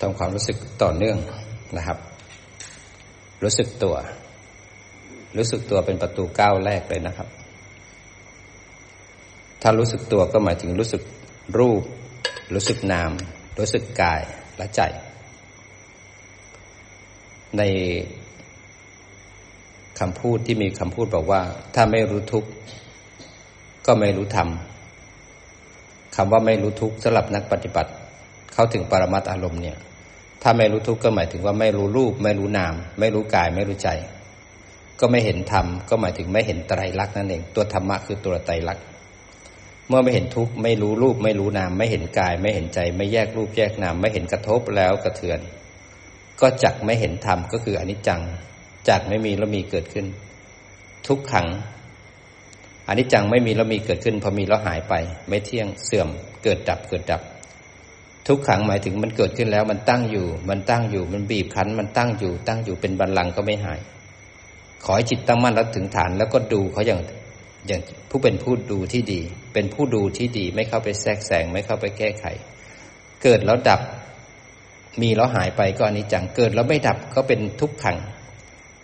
ทำความรู้สึกต่อเนื่องนะครับ รู้สึกตัว รู้สึกตัวเป็นประตูก้าวแรกเลยนะครับ ถ้ารู้สึกตัวก็หมายถึงรู้สึกรูป รู้สึกนาม รู้สึกกายและใจ ในคำพูดที่มีคำพูดบอกว่า ถ้าไม่รู้ทุกข์ก็ไม่รู้ธรรมคำว่าไม่รู้ทุกข์สำหรับนักปฏิบัติ เข้าถึงปรมัตอารมณ์เนี่ย ถ้าไม่รู้ทุกข์ก็หมายถึงว่าไม่รู้รูป ไม่รู้นาม ไม่รู้กายไม่รู้ใจ ก็ไม่เห็นธรรมก็หมายถึงไม่เห็นไตรลักษณ์นั่นเองตัวธรรมะคือตัวไตรลักษณ์เมื่อไม่เห็นทุกข์ไม่รู้รูป ไม่รู้นาม ไม่เห็นกาย ไม่เห็นใจ ไม่แยกรูปแยกนาม ไม่เห็นกระทบแล้วกระเทือน ก็จักไม่เห็นธรรมก็คืออนิจจังจากไม่มีแล้วมีเกิดขึ้น ทุกขังอันนี้จังไม่มีแล้วมีเกิดขึ้นพอมีแล้วหายไป ไม่เที่ยงเสื่อมเกิดดับเกิดดับ ทุกขังหมายถึงมันเกิดขึ้นแล้ว มันตั้งอยู่ มันตั้งอยู่ มันบีบคั้น มันตั้งอยู่ ตั้งอยู่เป็นบัลลังก์ก็ไม่หาย ขอให้จิตตั้งมั่นแล้วถึงฐานแล้วก็ดูเขาอย่างอย่างผู้เป็นผู้ดูที่ดี เป็นผู้ดูที่ดี ไม่เข้าไปแทรกแซงไม่เข้าไปแก้ไข เกิดแล้วดับ มีแล้วหายไปก็อันนี้จังเกิดแล้วไม่ดับก็เป็นทุกขัง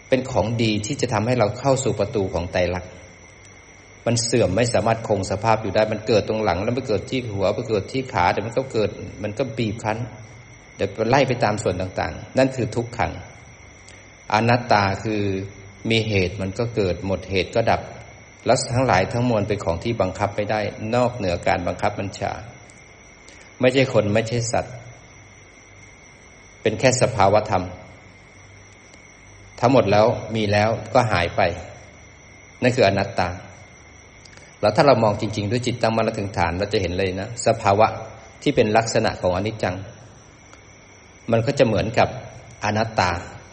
เป็นของดีที่จะทำให้เราเข้าสู่ประตูของไตรลักษณ์ มันเสื่อมไม่สามารถคงสภาพอยู่ได้ มันเกิดตรงหลัง แล้วไปเกิดที่หัวไปเกิดที่ขาเดี๋ยวมันก็เกิด มันก็บีบคั้นเดี๋ยวไล่ไปตามส่วนต่างๆ นั่นคือทุกขังอนัตตาคือมีเหตุมันก็เกิดหมดเหตุก็ดับแล้วทั้งหลายทั้งมวลเป็นของที่บังคับไม่ได้ นอกเหนือการบังคับบัญชา ไม่ใช่คนไม่ใช่สัตว์ เป็นแค่สภาวธรรม ทั้งหมดแล้วมีแล้วก็หายไป นั่นคืออนัตตา แล้วถ้าเรามองจริง ๆ ด้วยจิตตั้งมั่นถึงฐานเราจะเห็นเลยนะ สภาวะที่เป็นลักษณะของอนิจจัง มันก็จะเหมือนกับอนัตตา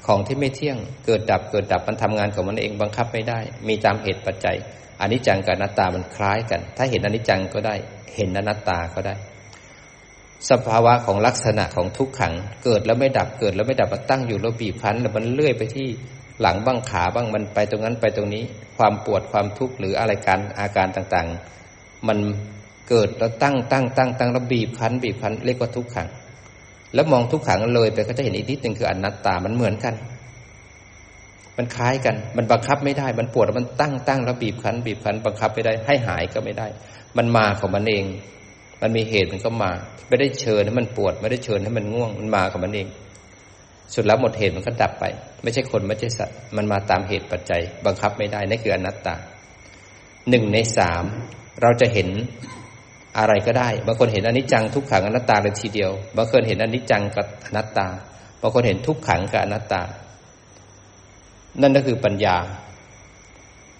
ของที่ไม่เที่ยง เกิดดับเกิดดับมันทำงานของมันเองบังคับไม่ได้ มีตามเหตุปัจจัยอนิจจังกับอนัตตามันคล้ายกัน ถ้าเห็นอนิจจังก็ได้ เห็นอนัตตาก็ได้ สภาวะของลักษณะของทุกขัง เกิดแล้วไม่ดับเกิดแล้วไม่ดับมันตั้งอยู่แล้วบีบคั้นแล้วมันเลื่อยไปที่ หลังบ้างขาบ้างมันไปตรงนั้นไปตรงนี้ ความปวดความทุกข์หรืออะไรการอาการต่างๆ มันเกิดแล้วตั้งตั้งตั้งตั้งแล้วบีบคั้นบีบคั้นเรียกว่าทุกขัง แล้วมองทุกขังเลยไปก็จะเห็นอีกนิดหนึ่งคืออนัตตามันเหมือนกัน มันคล้ายกัน มันบังคับไม่ได้ มันปวดแล้วมันตั้งตั้งแล้วบีบคั้น บีบคั้น บังคับไม่ได้ ให้หายก็ไม่ได้ มันมาของมันเอง มันมีเหตุมันก็มา ไม่ได้เชิญให้มันปวด ไม่ได้เชิญให้มันง่วง มันมาของมันเอง สุดแล้วหมดเหตุมันก็ดับไป ไม่ใช่คนไม่ใช่สัตว์มันมาตามเหตุปัจจัย บังคับไม่ได้นั่นคืออนัตตาหนึ่งในสามเราจะเห็นอะไรก็ได้บางคนเห็นอนิจจังทุกขังอนัตตาเลยทีเดียวบางคนเห็นอนิจจังกับอนัตตาบางคนเห็นทุกขังกับอนัตตา นั่นก็คือปัญญา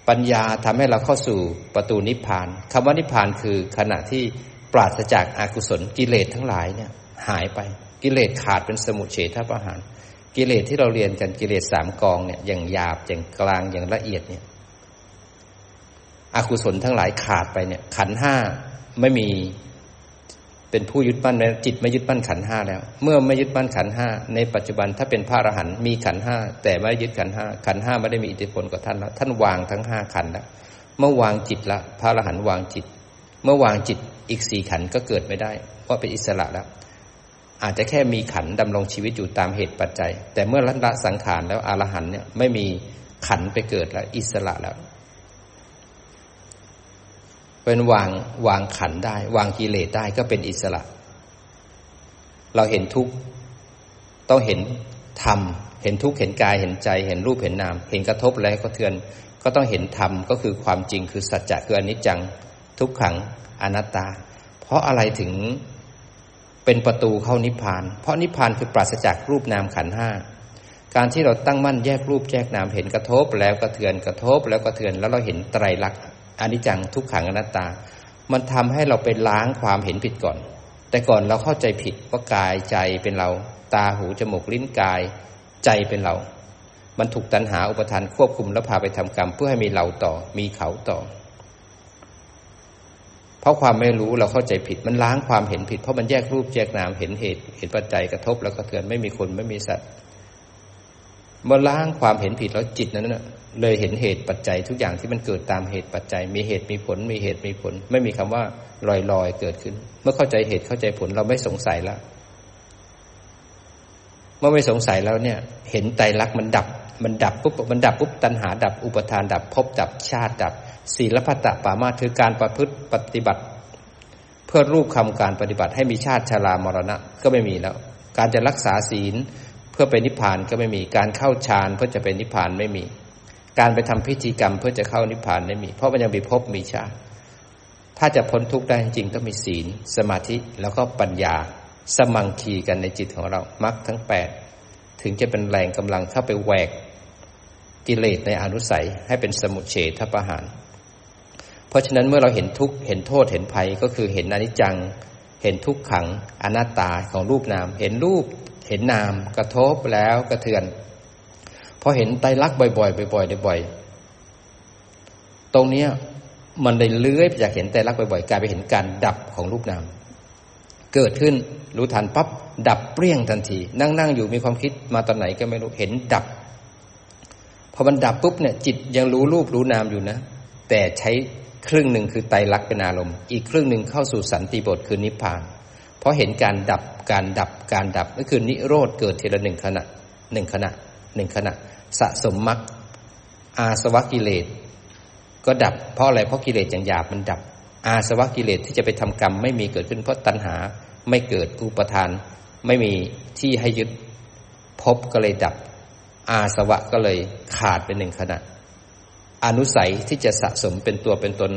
ปัญญาทำให้เราเข้าสู่ประตูนิพพานคำว่านิพพานคือขณะที่ปราศจากอากุศลกิเลสทั้งหลายเนี่ยหายไปกิเลสขาดเป็นสมุทเฉทประหาร กิเลสที่เราเรียนกันกิเลสสามกองเนี่ยอย่างหยาบอย่างกลางอย่างละเอียดเนี่ยอกุศลทั้งหลายขาดไปเนี่ย ขันห้าไม่มีเป็นผู้ยึดมั่นจิตไม่ยึดมั่นขันห้าแล้ว เมื่อไม่ยึดมั่นขันห้าในปัจจุบันถ้าเป็นพระอรหันต์มีขันห้าแต่ไม่ยึดขันห้าขันห้าไม่ได้มีอิทธิพลกับท่านแล้วท่านวางทั้งห้าขันแล้วเมื่อวางจิตละ พระอรหันต์วางจิต เมื่อวางจิตอีกสี่ขันก็เกิดไม่ได้เพราะเป็นอิสระแล้ว อาจจะแค่มีขันดำรงชีวิตอยู่ตามเหตุปัจจัย แต่เมื่อละละสังขารแล้วอรหันเนี่ยไม่มีขันไปเกิดแล้ว อิสระแล้ว เป็นวางวางขันได้ วางกิเลสได้ก็เป็นอิสระ เราเห็นทุกต้องเห็นธรรมเห็นทุกเห็นกายเห็นใจ เห็นรูปเห็นนาม เห็นกระทบแล้วก็เทือน ก็ต้องเห็นธรรมก็คือความจริงคือสัจจะคืออนิจจังทุกขังอนัตตา เพราะอะไรถึง เป็นประตูเข้านิพพาน เพราะนิพพานคือปราศจากรูปนามขันห้าการที่เราตั้งมั่นแยกรูปแยกนามเห็นกระทบ แล้วกระเทือนกระทบ แล้วกระเทือนแล้วเราเห็นไตรลักษณ์อนิจจังทุกขังอนัตตา มันทำให้เราไปล้างความเห็นผิดก่อน แต่ก่อนเราเข้าใจผิดว่ากายใจเป็นเรา ตาหูจมูกลิ้นกายใจเป็นเรา มันถูกตัณหาอุปทานควบคุมแล้วพาไปทำกรรม เพื่อให้มีเราต่อมีเขาต่อ เพราะความไม่รู้เราเข้าใจผิดมันล้างความเห็นผิด เพราะมันแยกรูปแยกนามเห็นเหตุ เห็นปัจจัยกระทบแล้วก็เตือนไม่มีคนไม่มีสัตว์เมื่อล้างความเห็นผิดแล้วจิตนั้นเลยเห็นเหตุปัจจัยทุกอย่างที่มันเกิดตามเหตุปัจจัย มีเหตุมีผล มีเหตุมีผล ไม่มีคำว่าลอยลอยเกิดขึ้น เมื่อเข้าใจเหตุเข้าใจผลเราไม่สงสัยแล้วเมื่อไม่สงสัยแล้วเนี่ย เห็นไตรลักษณ์มันดับ มันดับปุ๊บมันดับปุ๊บตัณหาดับอุปทานดับภพดับชาติดับศีลพัตตปามาคือการประพฤติปฏิบัติ เพื่อรูปคำการปฏิบัติให้มีชาติชรามรณะก็ไม่มีแล้ว การจะรักษาศีลเพื่อเป็นนิพพานก็ไม่มีการเข้าฌานเพื่อจะเป็นนิพพานไม่มี การไปทำพิธีกรรมเพื่อจะเข้านิพพานไม่มี เพราะมันยังมีภพมีชาติ ถ้าจะพ้นทุกข์ได้จริงต้องมีศีล สมาธิแล้วก็ปัญญาสมังคีกันในจิตของเรามักทั้งแปดถึงจะเป็นแรงกำลังเข้าไปแหวก กิเลสในอนุสัยให้เป็นสมุเฉทประหาร เพราะฉะนั้นเมื่อเราเห็นทุกข์เห็นโทษเห็นภัยก็คือเห็นอนิจจัง เห็นทุกขังอนัตตาของรูปนาม เห็นรูปเห็นนามกระทบแล้วกระเทือนพอเห็นไตรลักษณ์บ่อยๆบ่อยๆบ่อยๆตรงเนี้ยมันได้เลื้อยไปจากเห็นไตรลักษณ์บ่อยๆกลายไปเห็นการดับของรูปนาม เกิดขึ้นรู้ทันปั๊บดับเปรี้ยงทันที นั่งนั่งอยู่มีความคิดมาตอนไหนก็ไม่รู้เห็นดับ พอมันดับปุ๊บเนี่ยจิตยังรู้รูปรู้นามอยู่นะ แต่ใช้ครึ่งหนึ่งคือไตรลักษณ์เป็นอารมณ์ อีกครึ่งหนึ่งเข้าสู่สันติบทคือนิพพาน เพราะเห็นการดับการดับการดับก็คือนิโรธเกิดทีละหนึ่งขณะหนึ่งขณะหนึ่งขณะ สะสมมรรคอาสวะกิเลสก็ดับเพราะอะไรเพราะกิเลสอย่างหยาบมันดับ อาสวะกิเลสที่จะไปทำกรรมไม่มีเกิดขึ้นเพราะตัณหาไม่เกิดอุปทาน ไม่มีที่ให้ยึดพบก็เลยดับ อาสวะก็เลยขาดเป็นหนึ่งขณะ อนุสัยที่จะสะสมเป็นตัวเป็นตน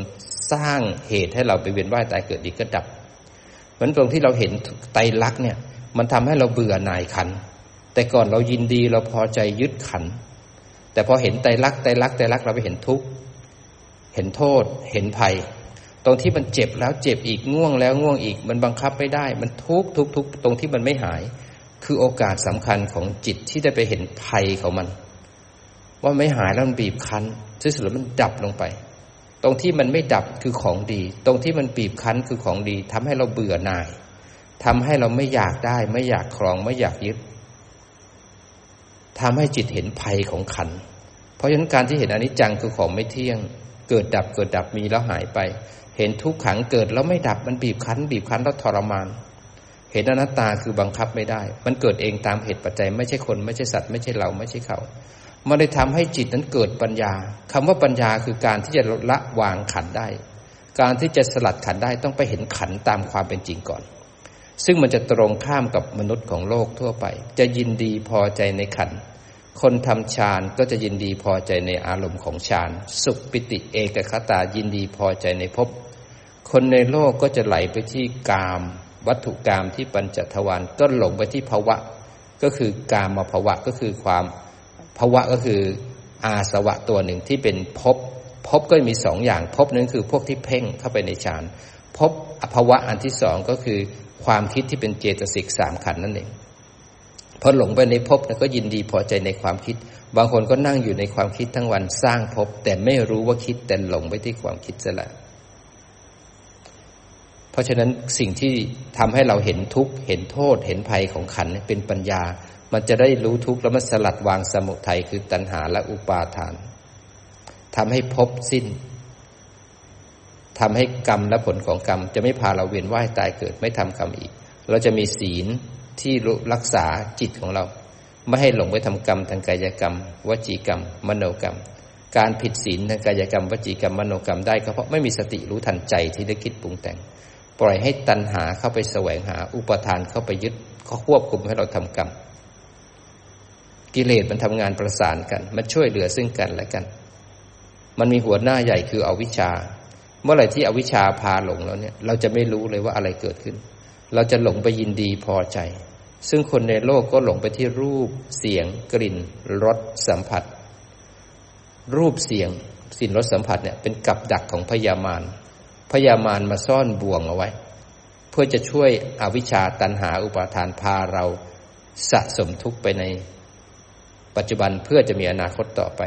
สร้างเหตุให้เราไปเวียนว่ายตายเกิดอีกก็ดับเหมือนตรงที่เราเห็นไตรลักษณ์เนี่ย มันทำให้เราเบื่อหน่ายขัน แต่ก่อนเรายินดีเราพอใจยึดขัน แต่พอเห็นไตรลักษณ์ไตรลักษณ์ไตรลักษณ์เราไปเห็นทุกข์เห็นโทษ เห็นภัย ตรงที่มันเจ็บแล้วเจ็บอีกง่วงแล้วง่วงอีก มันบังคับไม่ได้ มันทุกข์ทุกทุกตรงที่มันไม่หาย คือโอกาสสำคัญของจิตที่ได้ไปเห็นภัยของมัน ว่าไม่หายแล้วมันบีบคั้นที่สุดแล้วมันดับลงไป ตรงที่มันไม่ดับคือของดี ตรงที่มันบีบคั้นคือของดีทำให้เราเบื่อหน่ายทำให้เราไม่อยากได้ ไม่อยากครอง ไม่อยากยึดทำให้จิตเห็นภัยของขัน เพราะฉะนั้นการที่เห็นอนิจจังคือของไม่เที่ยง เกิดดับเกิดดับมีแล้วหายไป เห็นทุกขังเกิดแล้วไม่ดับมันบีบคั้น บีบคั้นแล้วทรมาน เห็นอนัตตาคือบังคับไม่ได้ มันเกิดเองตามเหตุปัจจัย ไม่ใช่คนไม่ใช่สัตว์ไม่ใช่เราไม่ใช่เขา มันได้ทำให้จิตนั้นเกิดปัญญาคำว่าปัญญาคือการที่จะละวางขันได้ การที่จะสลัดขันได้ต้องไปเห็นขันตามความเป็นจริงก่อน ซึ่งมันจะตรงข้ามกับมนุษย์ของโลกทั่วไป จะยินดีพอใจในขัน คนทำฌานก็จะยินดีพอใจในอารมณ์ของฌาน สุขปิติเอกคตายินดีพอใจในภพคนในโลกก็จะไหลไปที่กาม วัตถุกามที่ปัญจทวารก็หลงไปที่ภาวะ ก็คือกามมาภาวะก็คือความภาวะก็คืออาสวะตัวหนึ่งที่เป็นภพภพก็มีสองอย่างภพนึงคือพวกที่เพ่งเข้าไปในฌานภพอภาวะอันที่สองก็คือความคิดที่เป็นเจตสิกสามขันนั่นเองพอหลงไปในภพก็ยินดีพอใจในความคิด บางคนก็นั่งอยู่ในความคิดทั้งวันสร้างภพแต่ไม่รู้ว่าคิดแต่หลงไปที่ความคิดซะแล้ว เพราะฉะนั้นสิ่งที่ทำให้เราเห็นทุกข์เห็นโทษ เห็นภัยของขันเป็นปัญญา มันจะได้รู้ทุกข์แล้วมันสลัดวางสมุทัยคือตัณหาและอุปาทานทำให้พบสิ้นทำให้กรรมและผลของกรรม จะไม่พาเราเวียนว่ายตายเกิดไม่ทำกรรมอีก เราจะมีศีลที่รักษาจิตของเรา ไม่ให้หลงไปทำกรรมทางกายกรรม วจีกรรม มโนกรรม การผิดศีลทางกายกรรม วจีกรรมมโนกรรมได้ก็เพราะไม่มีสติรู้ทันใจที่ได้คิดปรุงแต่ง ปล่อยให้ตัณหาเข้าไปแสวงหา อุปทานเข้าไปยึดเขาควบคุมให้เราทำกรรม กิเลสมันทำงานประสานกัน มันช่วยเหลือซึ่งกันและกัน มันมีหัวหน้าใหญ่คืออวิชชา เมื่อไหร่ที่อวิชชาพาหลงแล้วเนี่ย เราจะไม่รู้เลยว่าอะไรเกิดขึ้น เราจะหลงไปยินดีพอใจ ซึ่งคนในโลกก็หลงไปที่รูป เสียง กลิ่นรสสัมผัส รูปเสียงสิ่งรสสัมผัสเนี่ยเป็นกับดักของพยามาร พยามารมาซ่อนบ่วงเอาไว้ เพื่อจะช่วยอวิชชาตันหาอุปาทานพาเราสะสมทุกข์ไปในปัจจุบันเพื่อจะมีอนาคตต่อไป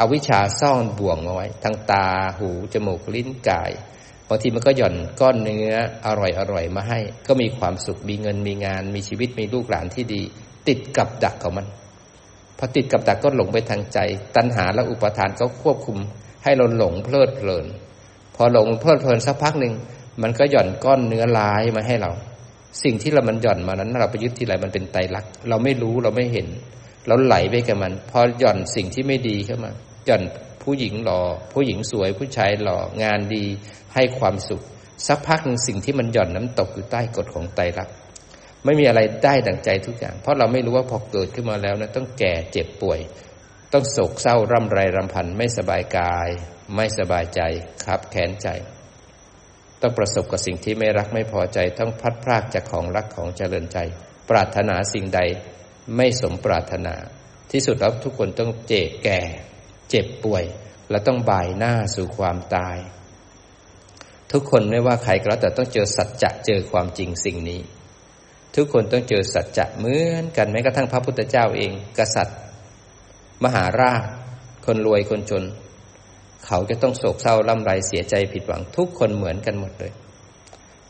อวิชชาซ่อนบ่วงเอาไว้ ทั้งตาหู จมูกลิ้นกายบางทีมันก็หย่อนก้อนเนื้ออร่อยอร่อยมาให้ ก็มีความสุขมีเงินมีงาน มีชีวิตมีลูกหลานที่ดี ติดกับดักของมันพอติดกับดักก็หลงไปทางใจ ตัณหาและอุปทานก็ควบคุม ให้เราหลงเพลิดเพลิน พอหลงเพลิดเพลินสักพักหนึ่งมันก็หย่อนก้อนเนื้อลายมาให้เรา สิ่งที่เรามันหย่อนมานั้น เราไปยึดที่ไรมันเป็นไตรลักษณ์เราไม่รู้เราไม่เห็น เราไหลไปกับมัน พอหย่อนสิ่งที่ไม่ดีเข้ามาหย่อนผู้หญิงหล่อผู้หญิงสวยผู้ชายหล่องานดีให้ความสุข สักพักหนึ่งสิ่งที่มันหย่อนนั้นตกอยู่ใต้กฎของไตรลักษณ์ไม่มีอะไรได้ดังใจทุกอย่าง เพราะเราไม่รู้ว่าพอเกิดขึ้นมาแล้วนะต้องแก่เจ็บป่วย ต้องโศกเศร้าร่ำไรรำพันไม่สบายกาย ไม่สบายใจครับแขนใจ ต้องประสบกับสิ่งที่ไม่รักไม่พอใจ ต้องพัดพรากจากของรักของเจริญใจ ปรารถนาสิ่งใดไม่สมปรารถนา ที่สุดแล้วทุกคนต้องเจ็บแก่ เจ็บป่วย และต้องบ่ายหน้าสู่ความตาย ทุกคนไม่ว่าใครก็แล้วแต่ต้องเจอสัจจะเจอความจริงสิ่งนี้ ทุกคนต้องเจอสัจจะเหมือนกันแม้กระทั่งพระพุทธเจ้าเอง กษัตริย์ มหาราช คนรวยคนจน เขาจะต้องโศกเศร้าล่ำไรเสียใจผิดหวังทุกคนเหมือนกันหมดเลย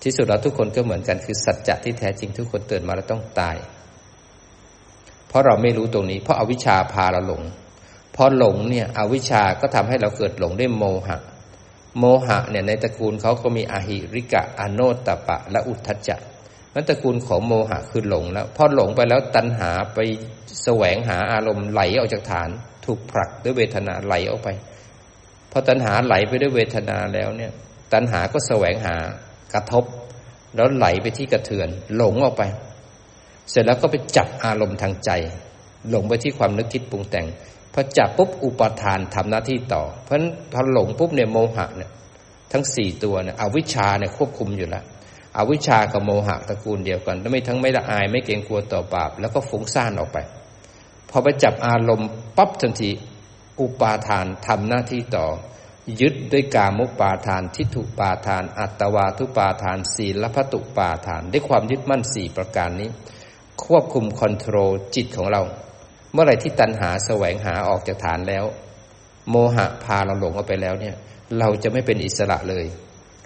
ที่สุดแล้วทุกคนก็เหมือนกันคือสัจจะที่แท้จริงทุกคนเตือนมาแล้วต้องตาย เพราะเราไม่รู้ตรงนี้ เพราะอาวิชชาพาเราหลงพอหลงเนี่ยอวิชชาก็ทำให้เราเกิดหลงด้วยโมหะ โมหะเนี่ยในตระกูลเขาก็มีอหิริกะอโนตตปะ และอุทธัจจะนั้นตระกูลของโมหะคือหลงแล้ว พอหลงไปแล้วตัณหาไปแสวงหาอารมณ์ไหลออกจากฐาน ถูกผลักด้วยเวทนาไหลออกไป อตัณหาไหลไปด้วยเวทนาแล้วเนี่ย ตัณหาก็แสวงหากระทบ แล้วไหลไปที่กระเทือน หลงออกไป เสร็จแล้วก็ไปจับอารมณ์ทางใจ หลงไปที่ความนึกคิดปรุงแต่งพอจับปุ๊บอุปทานทำหน้าที่ต่อ เพราะฉะนั้นพอหลงปุ๊บเนี่ยโมหะเนี่ยทั้งสี่ตัวเนี่ยอวิชชาเนี่ยควบคุมอยู่แล้วอวิชชากับโมหะตระกูลเดียวกันไม่ทั้งไม่ละอายไม่เกรงกลัวต่อบาปแล้วก็ฟุ้งซ่านออกไป พอไปจับอารมณ์ปั๊บทันที อุปาทานทำหน้าที่ต่อ ยึดด้วยกามุปาทานทิฏฐุปาทาน อัตวาทุปาทาน ศีลพัตุปาทาน ด้วยความยึดมั่นสี่ประการนี้ ควบคุมคอนโทรลจิตของเรา เมื่อไรที่ตัณหาแสวงหาออกจากฐานแล้ว โมหะพาเราหลงออกไปแล้วเนี่ย เราจะไม่เป็นอิสระเลย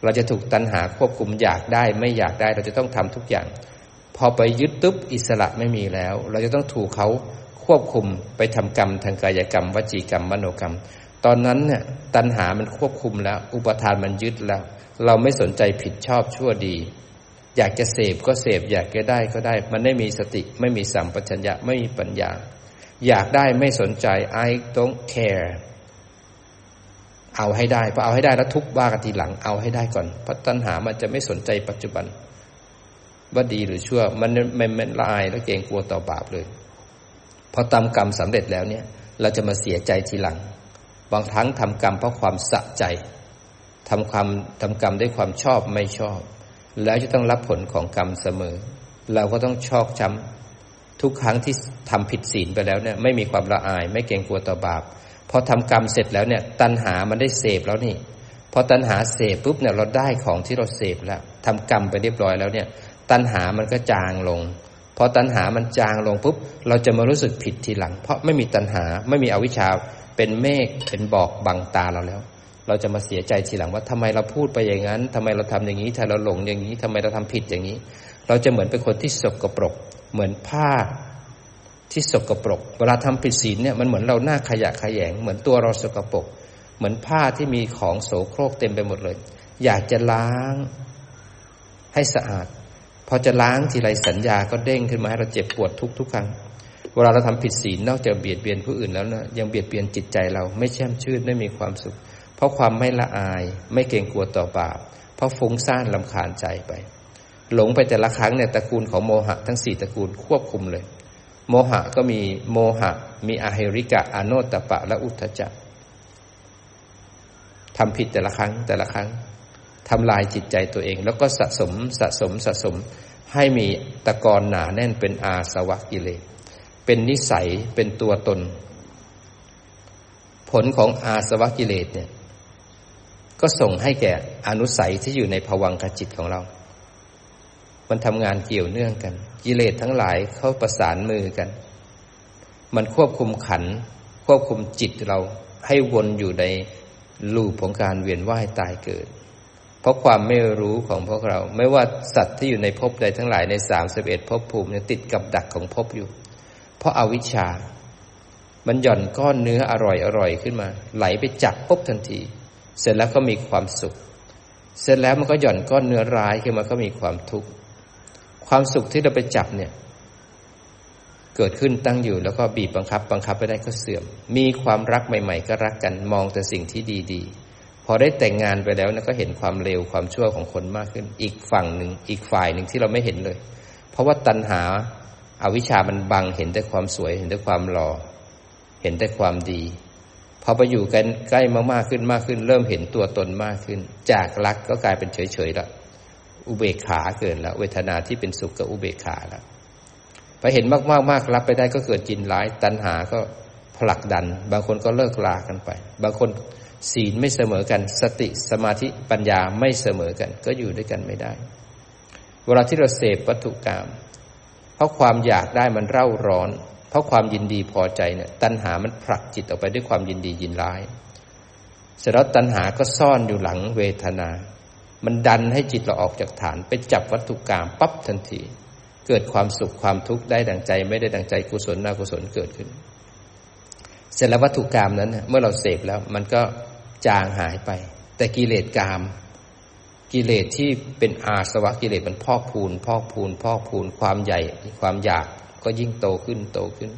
เราจะถูกตัณหาควบคุมอยากได้ไม่อยากได้เราจะต้องทำทุกอย่าง พอไปยึดตึ๊บอิสระไม่มีแล้ว เราจะต้องถูกเขา ควบคุมไปทำกรรมทางกายกรรม วจีกรรม มโนกรรม ตอนนั้นเนี่ยตัณหามันควบคุมแล้ว อุปทานมันยึดแล้ว เราไม่สนใจผิดชอบชั่วดี อยากจะเสพก็เสพอยากจะได้ก็ได้ มันไม่มีสติไม่มีสัมปชัญญะไม่มีปัญญา อยากได้ไม่สนใจ I don't care เอาให้ได้พอเอาให้ได้แล้วทุกว่ากันทีหลังเอาให้ได้ก่อนเพราะตัณหามันจะไม่สนใจปัจจุบันว่าดีหรือชั่ว มันไม่ไม่ละอายและเกรงกลัวต่อบาปเลย พอทำกรรมสำเร็จแล้วเนี่ย เราจะมาเสียใจทีหลัง บางครั้งทำกรรมเพราะความสะใจทำความทำกรรมด้วยความชอบไม่ชอบ แล้วจะต้องรับผลของกรรมเสมอ เราก็ต้องชอกช้ำทุกครั้งที่ทำผิดศีลไปแล้วเนี่ย ไม่มีความละอาย ไม่เกรงกลัวต่อบาปพอทำกรรมเสร็จแล้วเนี่ย ตัณหามันได้เสพแล้วนี่พอตัณหาเสพปุ๊บเนี่ยเราได้ของที่เราเสพแล้วทำกรรมไปเรียบร้อยแล้วเนี่ย ตัณหามันก็จางลง พอตัณหามันจางลงปุ๊บ เราจะมารู้สึกผิดทีหลัง เพราะไม่มีตัณหาไม่มีอวิชชาเป็นเมฆเป็นบอกบังตาเราแล้ว เราจะมาเสียใจทีหลังว่าทำไมเราพูดไปอย่างนั้นทำไมเราทำอย่างนี้ถ้าเราหลงอย่างนี้ทำไมเราทำผิดอย่างนี้ เราจะเหมือนเป็นคนที่สกปรก เหมือนผ้าที่สกปรก เวลาทำผิดศีลเนี่ยมันเหมือนเราหน้าขยะขยง เหมือนตัวเราสกปรก เหมือนผ้าที่มีของโสโครกเต็มไปหมดเลย อยากจะล้างให้สะอาด พอจะล้างทีไรสัญญาก็เด้งขึ้นมาให้เราเจ็บปวดทุกทุกครั้ง เวลาเราทำผิดศีลนอกจากเบียดเบียนผู้อื่นแล้วนะยังเบียดเบียนจิตใจเราไม่แช่มชื่นไม่มีความสุข เพราะความไม่ละอายไม่เกรงกลัวต่อบาป เพราะฟุ้งซ่านลำคาญใจไป หลงไปแต่ละครั้งเนี่ยตระกูลของโมหะทั้งสี่ตระกูลควบคุมเลย โมหะก็มีโมหะ มีอาเฮริกะอโนตตปะและอุทธจักทำผิดแต่ละครั้งแต่ละครั้ง ทำลายจิตใจตัวเอง แล้วก็สะสมสะสมสะสม ให้มีตะกอนหนาแน่นเป็นอาสวะกิเลสเป็นนิสัยเป็นตัวตน ผลของอาสวะกิเลสเนี่ย ก็ส่งให้แก่อนุสัยที่อยู่ในภวังคจิตของเรา มันทำงานเกี่ยวเนื่องกัน กิเลสทั้งหลายเขาประสานมือกัน มันควบคุมขัน ควบคุมจิตเราให้วนอยู่ในลูปของการเวียนว่ายตายเกิด เพราะความไม่รู้ของพวกเรา ไม่ว่าสัตว์ที่อยู่ในภพใดทั้งหลายในสามสิบเอ็ดภพภูมิเนี่ยติดกับดักของภพอยู่ เพราะอาวิชชา มันหย่อนก้อนเนื้ออร่อยอร่อยขึ้นมา ไหลไปจับปุ๊บทันที เสร็จแล้วก็มีความสุข เสร็จแล้วมันก็หย่อนก้อนเนื้อร้ายขึ้นมาก็มีความทุกข์ความสุขที่เราไปจับเนี่ยเกิดขึ้นตั้งอยู่แล้วก็บีบบังคับ บังคับไปได้ก็เสื่อม มีความรักใหม่ ๆ ก็รักกันมองแต่สิ่งที่ดี ๆ อได้แต่งงานไปแล้วนะก็เห็นความเลวความชั่วของคนมากขึ้น อีกฝั่งหนึ่งอีกฝ่ายหนึ่งที่เราไม่เห็นเลย เพราะว่าตัณหาอาวิชามันบังเห็นแต่ความสวย เห็นแต่ความหล่อ เห็นแต่ความดี พอไปอยู่กันใกล้มากๆขึ้นมากขึ้น เริ่มเห็นตัวตนมากขึ้น จากรักก็กลายเป็นเฉยๆแล้วอุเบกขาเกิดแล้วเวทนาที่เป็นสุขกับอุเบกขาล้วไปเห็นมากๆมากรับไปได้ก็เกิดจินร้าย ตัณหาก็ผลักดัน บางคนก็เลิกลากันไป บางคน ศีลไม่เสมอกัน สติสมาธิปัญญาไม่เสมอกัน ก็อยู่ด้วยกันไม่ได้ เวลาที่เราเสพวัตถุกรรมเพราะความอยากได้มันเร่าร้อน เพราะความยินดีพอใจเนี่ยตัณหามันผลักจิตออกไปด้วยความยินดียินร้าย เสร็จแล้วตัณหาก็ซ่อนอยู่หลังเวทนา มันดันให้จิตเราออกจากฐาน ไปจับวัตถุกรรมปั๊บทันที เกิดความสุขความทุกข์ได้ดังใจ ไม่ได้ดังใจกุศลอกุศลเกิดขึ้น เสร็จแล้ววัตถุกรรมนั้น เมื่อเราเสพแล้วมันก็ จางหายไป แต่กิเลสกรรมกิเลสที่เป็นอาสวะกิเลสมันพอกพูน พอกพูน พอกพูน ความใหญ่ ความอยากก็ยิ่งโตขึ้นโตขึ้น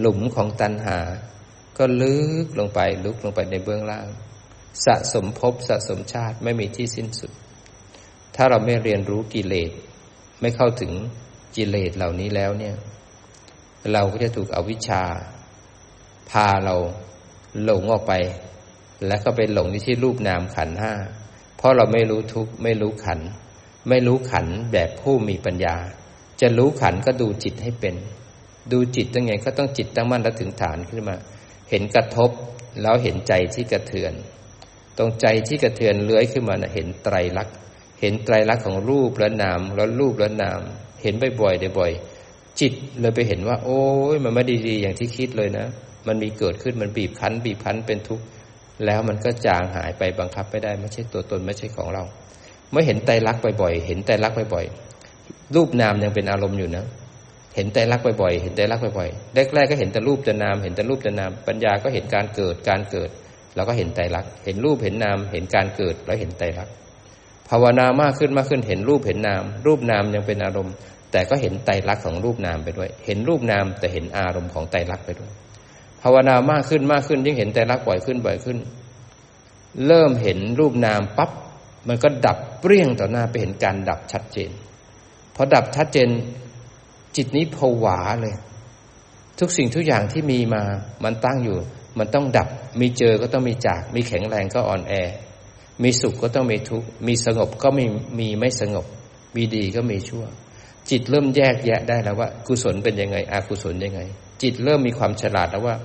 หลุมของตัณหา ก็ลึกลงไปลึกลงไปในเบื้องล่าง สะสมภพสะสมชาติไม่มีที่สิ้นสุด ถ้าเราไม่เรียนรู้กิเลส ไม่เข้าถึงกิเลสเหล่านี้แล้วเนี่ย เราก็จะถูกอวิชชา พาเราหลงออกไป และก็ไปหลงที่รูปนามขันห้าเพราะเราไม่รู้ทุกข์ไม่รู้ขัน ไม่รู้ขันแบบผู้มีปัญญา จะรู้ขันก็ดูจิตให้เป็น ดูจิตตั้งไงก็ต้องจิตตั้งมั่นแล้วถึงฐานขึ้นมา เห็นกระทบแล้วเห็นใจที่กระเทือน ตรงใจที่กระเทือนเลื้อยขึ้นมานะเห็นไตรลักษณ์เห็นไตรลักษณ์ของรูปและนามแล้วรูปและนาม เห็นบ่อยๆบ่อยๆจิตเลยไปเห็นว่า โอ้ยมันไม่ดีๆอย่างที่คิดเลยนะ มันมีเกิดขึ้นมันบีบคั้น บีบคั้นเป็นทุกข์ แล้วมันก็จางหายไปบังคับไม่ได้ไม่ใช่ตัวตนไม่ใช่ของเรา เมื่อเห็นไตรลักษณ์บ่อยๆเห็นไตรลักษณ์บ่อยๆรูปนามยังเป็นอารมณ์อยู่นะ เห็นแต่รักบ่อยๆเห็นแต่รักบ่อยๆแรกๆก็เห็นแต่รูปแต่นาม เห็นแต่รูปแต่นาม ปัญญาก็เห็นการเกิดการเกิดแล้วก็เห็นไตรลักษณ์เห็นรูปเห็นนาม เห็นการเกิดแล้วเห็นไตรลักษณ์ภาวนามากขึ้นมากขึ้นเห็นรูปเห็นนาม รูปนามยังเป็นอารมณ์ แต่ก็เห็นไตรลักษณ์ของรูปนามไปด้วย เห็นรูปนามแต่เห็นอารมณ์ของไตรลักษณ์ไปด้วย ภาวนามากขึ้นมากขึ้น ยิ่งเห็นไตรลักษณ์บ่อยขึ้นบ่อยขึ้น เริ่มเห็นรูปนามปั๊บมันก็ดับเปรี้ยงต่อหน้าไปเห็นการดับชัดเจนพอดับชัดเจน จิตนี้ผวาเลย ทุกสิ่งทุกอย่างที่มีมา มันตั้งอยู่ มันต้องดับ มีเจอก็ต้องมีจาก มีแข็งแรงก็อ่อนแอ มีสุขก็ต้องมีทุกข์มีสงบก็มีมีไม่สงบ มีดีก็มีชั่ว จิตเริ่มแยกแยะได้แล้วว่า กุศลเป็นยังไงอกุศลยังไง จิตเริ่มมีความฉลาดแล้วว่า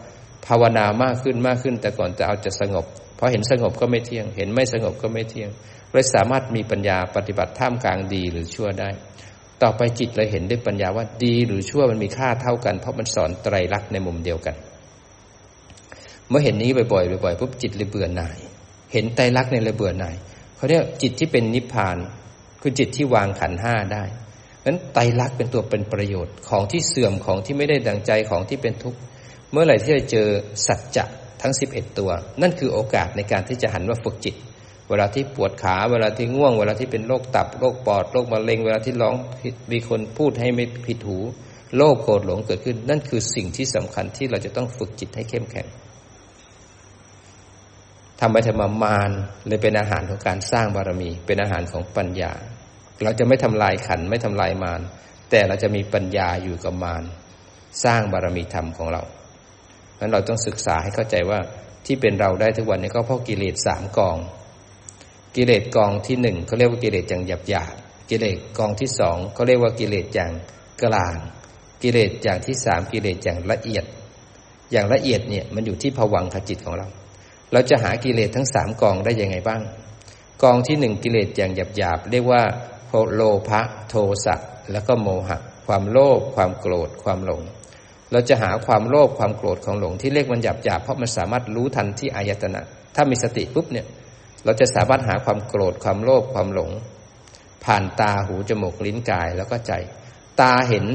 ภาวนามากขึ้นมากขึ้น แต่ก่อนจะเอาจะสงบพอเห็นสงบก็ไม่เที่ยง เห็นไม่สงบก็ไม่เที่ยงเลยสามารถมีปัญญาปฏิบัติท่ามกลางดีหรือชั่วได้ ต่อไปจิตเลยเห็นด้วยปัญญาว่าดีหรือชั่วมันมีค่าเท่ากัน เพราะมันสอนไตรลักษณ์ในมุมเดียวกัน เมื่อเห็นนี้บ่อยๆบ่อยๆปุ๊บจิตเลยเบื่อหน่าย เห็นไตรลักษณ์ในเลยเบื่อหน่ายเขาเรียกจิตที่เป็นนิพพาน คือจิตที่วางขันห้าได้ นั้นไตรลักษณ์เป็นตัวเป็นประโยชน์ของที่เสื่อมของที่ไม่ได้ดังใจของที่เป็นทุกข์เมื่อไหร่ที่เราเจอสัจจะทั้งสิบเอ็ดตัว นั่นคือโอกาสในการที่จะหันว่าฝึกจิต เวลาที่ปวดขาเวลาที่ง่วง เวลาที่เป็นโรคตับโรคปอดโรคมะเร็ง เวลาที่ร้องมีคนพูดให้ไม่ผิดหูโลภโกรธหลงเกิดขึ้น นั่นคือสิ่งที่สำคัญที่เราจะต้องฝึกจิตให้เข้มแข็งทำไปทำมามานเลยเป็นอาหารของการสร้างบารมี เป็นอาหารของปัญญา เราจะไม่ทำลายขันไม่ทำลายมารแต่เราจะมีปัญญาอยู่กับมารสร้างบารมีธรรมของเราเพราะนั้นเราต้องศึกษาให้เข้าใจว่าที่เป็นเราได้ทุกวันนี้ก็เพราะกิเลสสามกอง กิเลสกองที่หนึ่งเขาเรียกว่ากิเลสอย่างหยาบหยาบกิเลสกองที่สองเขาเรียกว่ากิเลสอย่างกลาง กิเลสอย่างที่สามกิเลสอย่างละเอียด อย่างละเอียดเนี่ยมันอยู่ที่ผวังขจิตของเรา เราจะหากิเลสทั้งสามกองได้ยังไงบ้าง กองที่หนึ่งกิเลสอย่างหยาบหยาบเรียกว่า โลภะโทสะแล้วก็โมหะ ความโลภความโกรธความหลง เราจะหาความโลภความโกรธความหลงที่เรียกมันหยาบหยาบเพราะมันสามารถรู้ทันที่อายตนะ ถ้ามีสติปุ๊บเนี่ย เราจะสามารถหาความโกรธความโลภความหลง ผ่านตาหูจมูกลิ้นกายแล้วก็ใจ ตาเห็น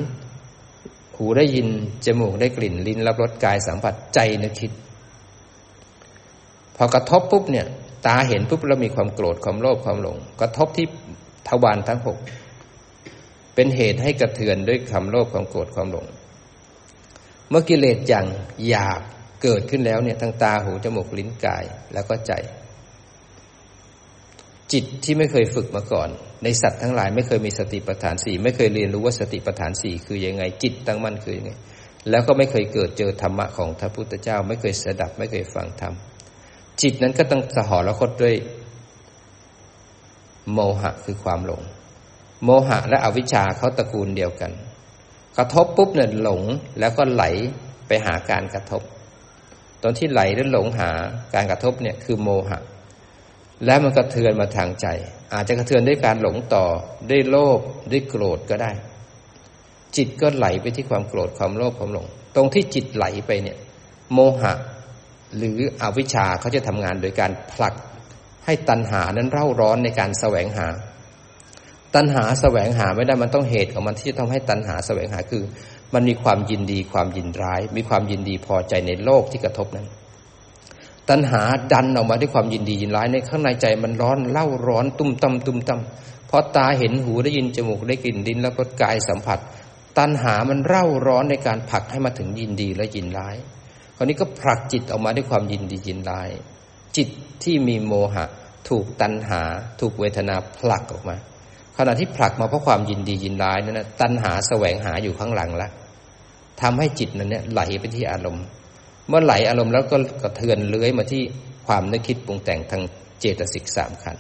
หูได้ยินจมูกได้กลิ่นลิ้นรับรสกายสัมผัสใจนึกคิด พอกระทบปุ๊บเนี่ย ตาเห็นปุ๊บเรามีความโกรธความโลภความหลง กระทบที่ ทวารทั้งหกเป็นเหตุให้กระเทือนด้วยคำโลภความโกรธความหลง เมื่อกิเลสอย่างหยาบเกิดขึ้นแล้วเนี่ยทั้งตาหูจมูกลิ้นกายแล้วก็ใจ จิตที่ไม่เคยฝึกมาก่อน ในสัตว์ทั้งหลายไม่เคยมีสติปัฏฐานสี่ไม่เคยเรียนรู้ว่าสติปัฏฐานสี่คือยังไง จิตตั้งมั่นคือยังไง แล้วก็ไม่เคยเกิดเจอธรรมะของพระพุทธเจ้า ไม่เคยสดับไม่เคยฟังธรรมจิตนั้นก็ต้องสหรคตด้วย โมหะคือความหลง โมหะและอวิชชาเขาตระกูลเดียวกัน กระทบปุ๊บเนี่ยหลงแล้วก็ไหลไปหาการกระทบ ตอนที่ไหลและหลงหาการกระทบเนี่ยคือโมหะ แล้วมันกระเทือนมาทางใจ อาจจะกระเทือนด้วยการหลงต่อด้วยโลภด้วยโกรธก็ได้ จิตก็ไหลไปที่ความโกรธความโลภความหลง ตรงที่จิตไหลไปเนี่ย โมหะหรืออวิชชาเขาจะทำงานโดยการผลัก ให้ตัณหานั้นเร่าร้อนในการแสวงหา ตัณหาแสวงหาไม่ได้มันต้องเหตุของมันที่จะทำให้ตัณหาแสวงหาคือ มันมีความยินดีความยินร้าย มีความยินดีพอใจในโลกที่กระทบนั้น ตัณหาดันออกมาด้วยความยินดียินร้ายในข้างในใจมันร้อนเล่าร้อนตุ้มตั้มตุ้มตั้มพอตาเห็นหูได้ยินจมูกได้กลิ่นดินแล้วก็กายสัมผัส ตัณหามันเร่าร้อนในการผลักให้มาถึงยินดีและยินร้าย คราวนี้ก็ผลักจิตออกมาด้วยความยินดียินร้าย จิตที่มีโมหะ ถูกตัณหา ถูกเวทนาผลักออกมา ขณะที่ผลักมาเพราะความยินดียินร้ายนั่นนะตัณหาแสวงหาอยู่ข้างหลังแล้วทำให้จิตนั้นเนี่ยไหลไปที่อารมณ์ เมื่อไหลอารมณ์แล้วก็กระเทือนเลื้อยมาที่ความนึกคิดปรุงแต่งทางเจตสิกสามขัน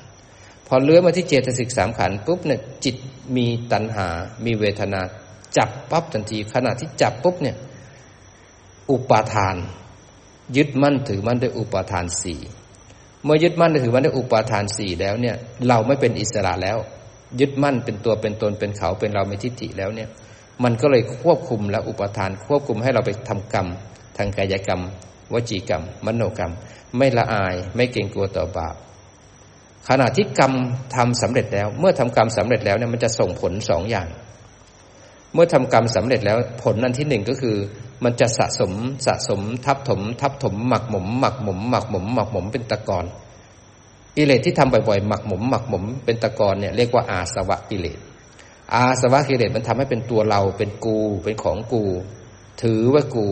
พอเลื้อยมาที่เจตสิกสามขันปุ๊บเนี่ยจิตมีตัณหา มีเวทนาจับปั๊บทันที ขณะที่จับปุ๊บเนี่ยอุปาทาน ยึดมั่นถือมั่นด้วยอุปาทานสี่ เมื่อยึดมั่นถือมันด้วยอุปาทานสี่แล้วเนี่ย เราไม่เป็นอิสระแล้ว ยึดมั่นเป็นตัวเป็นตนเป็นเขาเป็นเราไม่ทิฏฐิแล้วเนี่ย มันก็เลยควบคุมแล้วอุปทาน ควบคุมให้เราไปทำกรรม ทางกายกรรม วจีกรรม มโนกรรม ไม่ละอายไม่เกรงกลัวต่อบาปขณะที่กรรมทำสำเร็จแล้ว เมื่อทำกรรมสำเร็จแล้วเนี่ยมันจะส่งผลสองอย่าง เมื่อทำกรรมสำเร็จแล้วผลนั้นที่หนึ่งก็คือ มันจะสะสมสะสมทับถม ทับถม หมักหมม หมักหมม หมักหมม หมักหมมเป็นตะกอนกิเลสที่ทำบ่อยๆหมักหมม หมักหมมเป็นตะกอนเนี่ยเรียกว่าอาสวะกิเลสอาสวะกิเลสมันทำให้เป็นตัวเราเป็นกูเป็นของกู ถือว่ากู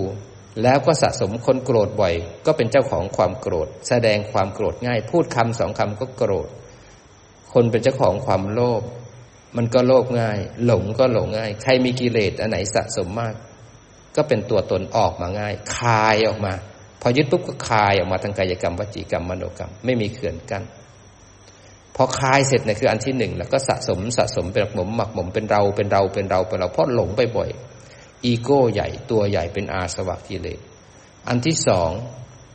แล้วก็สะสมคนโกรธบ่อย ก็เป็นเจ้าของความโกรธ แสดงความโกรธง่าย พูดคำสองคำก็โกรธ คนเป็นเจ้าของความโลภมันก็โลภง่าย หลงก็หลงง่าย ใครมีกิเลสอันไหนสะสมมาก ก็เป็นตัวตนออกมาง่าย คายออกมา พอยึดปุ๊บก็คายออกมาทางกายกรรมวจีกรรมมโนกรรม ไม่มีเขื่อนกัน้นพอคายเสร็จเนี่ยคืออันที่หนึ่งแล้วก็สะสมสะสมเป็นหมมหมักหมมเป็นเราเป็นเราเป็นเราเป็นเราเพราะหลงไปบ่อย อีโก้ใหญ่ตัวใหญ่เป็นอาสวะกิเลสอันที่สอง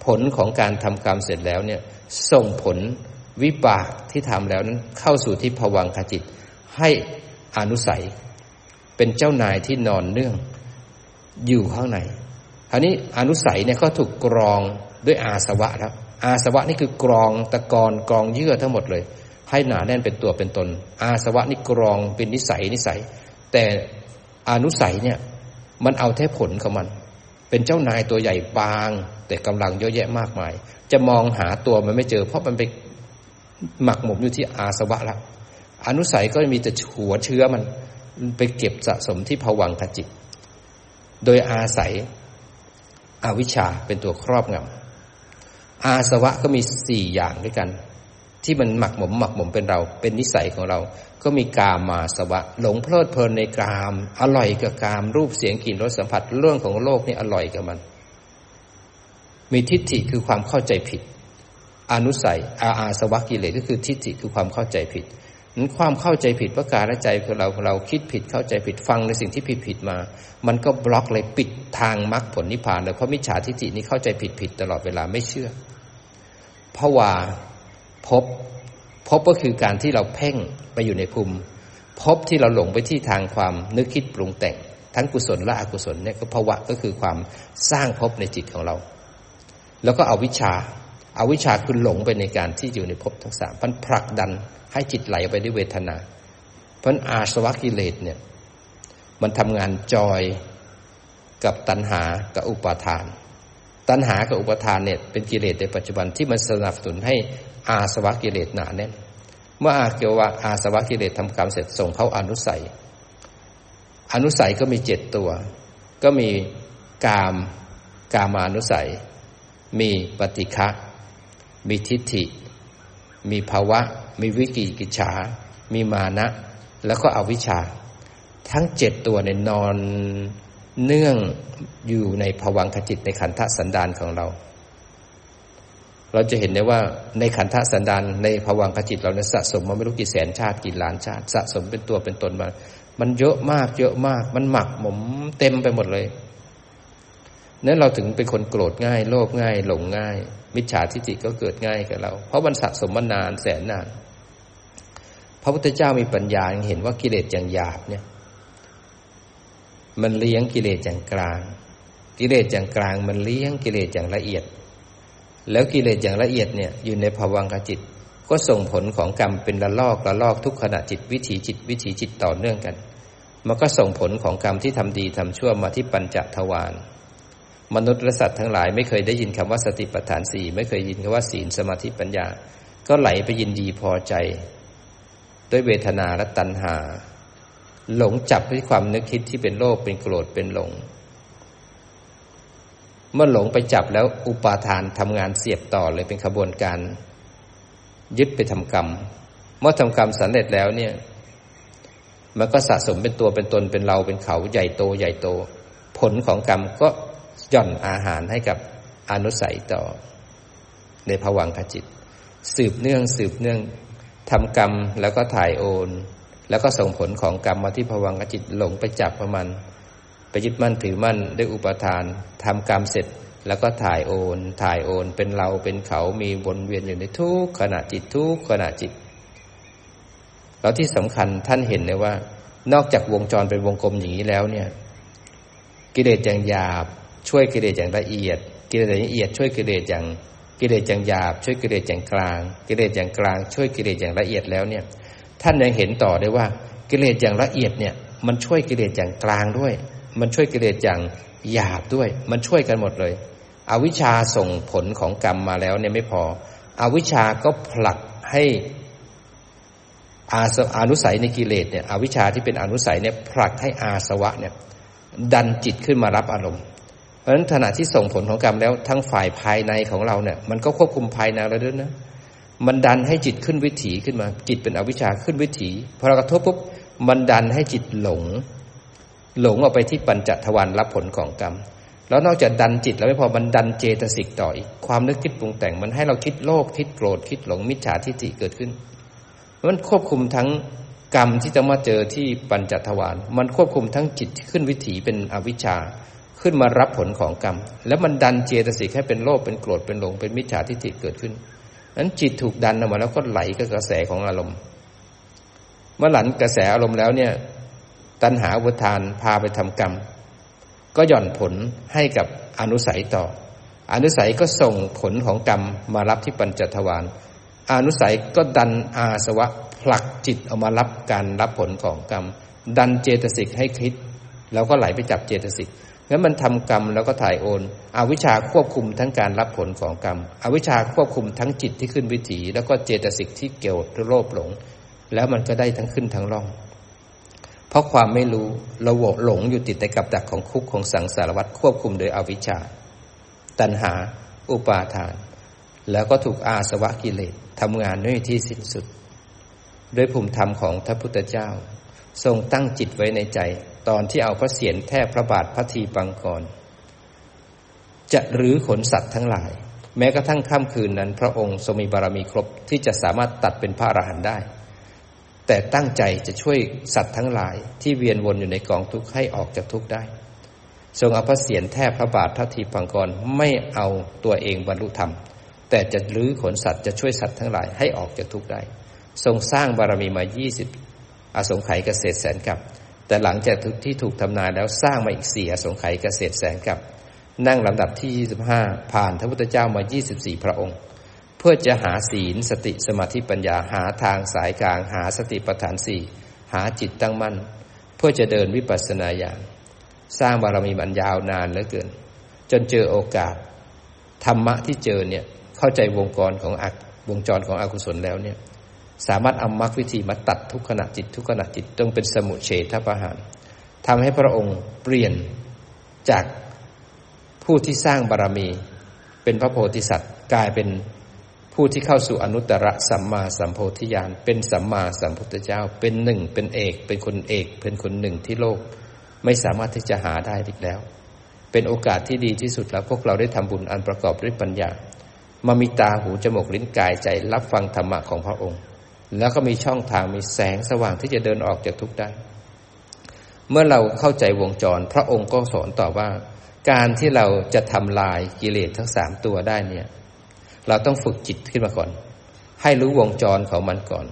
ผลของการทำกรรมเสร็จแล้วเนี่ยส่งผลวิบากที่ทำแล้วนั้นเข้าสู่ที่ผวังขจิต ให้อนุสัย เป็นเจ้านายที่นอนเนื่อง อยู่ข้างในคราวนี้อนุสัยเนี่ยเขาถูกกรองด้วยอาสวะแล้วอาสวะนี่คือกรองตะกอนกรองเยื่อทั้งหมดเลย ให้หนาแน่นเป็นตัวเป็นตน อาสวะนี่กรองเป็นนิสัยนิสัย แต่อนุสัยเนี่ยมันเอาแท้ผลของมัน เป็นเจ้านายตัวใหญ่บาง แต่กำลังเยอะแยะมากมาย จะมองหาตัวมันไม่เจอ เพราะมันไปหมักหมมอยู่ที่อาสวะละอนุสัยก็มีแต่หัวเชื้อมันไปเก็บสะสมที่ผวังขจิต โดยอาศัยอวิชชาเป็นตัวครอบงำอาสวะก็มีสี่อย่างด้วยกัน ที่มันหมักหมมหมักหมมเป็นเรา เป็นนิสัยของเรา ก็มีกามาสวะ หลงเพลิดเพลินในกาม อร่อยกับกาม รูปเสียงกลิ่นรสสัมผัสเรื่องของโลกนี่อร่อยกับมัน มีทิฏฐิคือความเข้าใจผิดอนุสัยอาอาสวะกิเลสก็คือทิฏฐิคือความเข้าใจผิด นั้นความเข้าใจผิดประการใจของเราเราคิดผิดเข้าใจผิดฟังในสิ่งที่ผิดผิดมา มันก็บล็อกเลยปิดทางมรรคผลนิพพานเลยเพราะมิจฉาทิฏฐินี้เข้าใจผิดผิดตลอดเวลาไม่เชื่อเพราะว่าพบพบก็คือการที่เราเพ่งไปอยู่ในภูมิพบที่เราหลงไปที่ทางความนึกคิดปรุงแต่ง ทั้งกุศลและอกุศลเนี่ยก็ภาวะก็คือความสร้างพบในจิตของเรา แล้วก็เอาวิชาเอาวิชาคือหลงไปในการที่อยู่ในภพทั้งสามพันผลักดัน ให้จิตไหลไปด้วยเวทนา เพราะอาสวะกิเลสเนี่ย มันทำงานจอยกับตัณหากับอุปาทาน ตัณหากับอุปาทานเนี่ยเป็นกิเลสในปัจจุบันที่มันสนับสนุนให้อาสวะกิเลสหนาแน่นเมื่ออาเกียวว่าอาสวะกิเลสทำกรรมเสร็จส่งเข้าอนุสัย อนุสัยก็มีเจ็ดตัว ก็มีกามกามานุสัย มีปฏิฆะมีทิฏฐิ มีภาวะ มีวิกิกิจฉา มีมานะ แล้วก็อวิชชา ทั้งเจ็ดตัวในนอนเนื่องอยู่ในภวังคจิตในขันธสันดานของเรา เราจะเห็นได้ว่าในขันธสันดานในภวังคจิตเราเนี่ยสะสมมาไม่รู้กี่แสนชาติกี่ล้านชาติ สะสมเป็นตัวเป็นตนมา มันเยอะมากเยอะมาก มันหมักหมมเต็มไปหมดเลย นั้นเราถึงเป็นคนโกรธง่าย โลภง่าย หลงง่าย มิจฉาทิฏฐิก็เกิดง่ายกับเรา เพราะมันสะสมมานานแสนนาน พระพุทธเจ้ามีปัญญาเห็นว่ากิเลสอย่างหยาบเนี่ย มันเลี้ยงกิเลสอย่างกลาง กิเลสอย่างกลาง มันเลี้ยงกิเลสอย่างละเอียด แล้วกิเลสอย่างละเอียดเนี่ยอยู่ในภวังคจิต ก็ส่งผลของกรรมเป็นละลอกละลอกทุกขณะจิตวิถีจิตวิถีจิตต่อเนื่องกัน มันก็ส่งผลของกรรมที่ทำดีทำชั่วมาที่ปัญจทวาร มนุษย์และสัตว์ทั้งหลายไม่เคยได้ยินคำว่าสติปัฏฐานสี่ไม่เคยยินคำว่าศีลสมาธิปัญญา ก็ไหลไปยินดีพอใจ ด้วยเวทนาและตัณหา หลงจับด้วยความนึกคิดที่เป็นโลภเป็นโกรธเป็นหลง เมื่อหลงไปจับแล้วอุปาทานทำงานเสียบต่อเลยเป็นขบวนการ ยึดไปทำกรรม เมื่อทำกรรมสำเร็จแล้วเนี่ยมันก็สะสมเป็นตัวเป็นตนเป็นเราเป็นเขาใหญ่โตใหญ่โต ผลของกรรมก็ ย่อนอาหารให้กับอนุสัยต่อ ในภวังคจิต สืบเนื่องสืบเนื่องทำกรรมแล้วก็ถ่ายโอน แล้วก็ส่งผลของกรรมมาที่ภวังคจิตหลงไปจับประมันไปยึดมั่นถือมั่นด้วยอุปทานทำกรรมเสร็จแล้วก็ถ่ายโอน ถ่ายโอน เป็นเราเป็นเขามีวนเวียนอยู่ในทุกขณะจิตทุกขณะจิต แล้วที่สำคัญท่านเห็นเลยว่า นอกจากวงจรเป็นวงกลมอย่างนี้แล้วเนี่ย กิเลสอย่างหยาบ ช่วยกิเลสอย่างละเอียด กิเลสอย่างละเอียด ช่วยกิเลสอย่างกิเลสอย่างหยาบ ช่วยกิเลสอย่างกลาง กิเลสอย่างกลาง ช่วยกิเลสอย่างละเอียดแล้วเนี่ย ท่านยังเห็นต่อได้ว่ากิเลสอย่างละเอียดเนี่ย มันช่วยกิเลสอย่างกลางด้วย มันช่วยกิเลสอย่างหยาบด้วย มันช่วยกันหมดเลย อวิชชาส่งผลของกรรมมาแล้วเนี่ยไม่พอ อวิชชาก็ผลักให้อาสอนุสัยในกิเลสเนี่ย อวิชชาที่เป็นอนุสัยเนี่ยผลักให้อาสวะเนี่ย ดันจิตขึ้นมารับอารมณ์ เพราะฉะนั้นขณะที่ส่งผลของกรรมแล้วทั้งฝ่ายภายในของเราเนี่ย มันก็ควบคุมภายในเราด้วยนะ มันดันให้จิตขึ้นวิถีขึ้นมา จิตเป็นอวิชชาขึ้นวิถีพอเรากระทบปุ๊บมันดันให้จิตหลง หลงออกไปที่ปัญจทวารรับผลของกรรม แล้วนอกจากดันจิตแล้วไม่พอมันดันเจตสิกต่ออีกความนึกคิดปรุงแต่ง มันให้เราคิดโลภคิดโกรธคิดหลงมิจฉาทิฏฐิเกิดขึ้นมันควบคุมทั้งกรรมที่จะมาเจอที่ปัญจทวาร มันควบคุมทั้งจิตขึ้นวิถีเป็นอวิชชา ขึ้นมารับผลของกรรม แล้วมันดันเจตสิกให้เป็นโลภเป็นโกรธเป็นหลงเป็นมิจฉาทิฏฐิเกิดขึ้นนั้นจิตถูกดันออกมาแล้วก็ไหลกับกระแสของอารมณ์ เมื่อหลังกระแสอารมณ์แล้วเนี่ย ตัณหาวุทานพาไปทำกรรม ก็หย่อนผลให้กับอนุสัยต่อ อนุสัยก็ส่งผลของกรรมมารับที่ปัญจทวารอนุสัยก็ดันอาสวะผลักจิตออกมารับการรับผลของกรรม ดันเจตสิกให้คิด แล้วก็ไหลไปจับเจตสิก งั้นมันทำกรรมแล้วก็ถ่ายโอนอวิชาควบคุมทั้งการรับผลของกรรม อวิชาควบคุมทั้งจิตที่ขึ้นวิถี แล้วก็เจตสิกที่เกี่ยวกับโลภหลง แล้วมันก็ได้ทั้งขึ้นทั้งล่อง เพราะความไม่รู้เราหลงอยู่ติดในกับดักของคุกของสังสารวัฏควบคุมโดยอวิชชา ตัณหา อุปาทาน แล้วก็ถูกอาสวะกิเลสทำงานด้วยที่สิ้นสุด ด้วยภูมิธรรมของพระพุทธเจ้า ทรงตั้งจิตไว้ในใจ ตอนที่เอาพระเศียรแทบพระบาทพระทีปังกร จะรื้อขนสัตว์ทั้งหลาย แม้กระทั่งค่ำคืนนั้น พระองค์ทรงมีบารมีครบที่จะสามารถตัดเป็นพระอรหันต์ได้ แต่ตั้งใจจะช่วยสัตว์ทั้งหลายที่เวียนวนอยู่ในกองทุกข์ให้ออกจากทุกข์ได้ ทรงเอาพระเศียรแทบพระบาทพระทีปังกรไม่เอาตัวเองบรรลุธรรม แต่จะรื้อขนสัตว์จะช่วยสัตว์ทั้งหลายให้ออกจากทุกข์ได้ ทรงสร้างบารมีมายี่สิบอสงไขยเกษตรแสนกับ แต่หลังจากที่ถูกทำนายแล้วสร้างมาอีกสี่อสงไขยเกษตรแสนกับ นั่งลำดับที่ 25 ผ่านพระพุทธเจ้ามา 24 พระองค์ เพื่อจะหาศีลสติสมาธิปัญญาหาทางสายกลาง หาสติปัฏฐานสี่หาจิตตั้งมั่น เพื่อจะเดินวิปัสสนาญาณสร้างบารมีมันยาวนานเหลือเกิน จนเจอโอกาส ธรรมะที่เจอเนี่ยเข้าใจวงกรของอักวงจรของอกุศลแล้วเนี่ย สามารถเอามรรควิธีมาตัดทุกขณะจิตทุกขณะจิตจงเป็นสมุเฉทประหารทำให้พระองค์เปลี่ยนจากผู้ที่สร้างบารรมี เป็นพระโพธิสัตว์ กลายเป็นผู้ที่เข้าสู่อนุตตรสัมมาสัมโพธิญาณเป็นสัมมาสัมพุทธเจ้า เป็นหนึ่ง เป็นเอก เป็นคนเอก เป็นคนหนึ่งที่โลก ไม่สามารถที่จะหาได้อีกแล้ว เป็นโอกาสที่ดีที่สุดแล้วพวกเราได้ทำบุญอันประกอบด้วยปัญญามามีตาหูจมูกลิ้นกายใจรับฟังธรรมะของพระองค์ แล้วก็มีช่องทางมีแสงสว่างที่จะเดินออกจากทุกข์ได้ เมื่อเราเข้าใจวงจร พระองค์ก็สอนต่อว่า การที่เราจะทำลายกิเลสทั้งสามตัวได้เนี่ย เราต้องฝึกจิตขึ้นมาก่อน ให้รู้วงจรของมันก่อน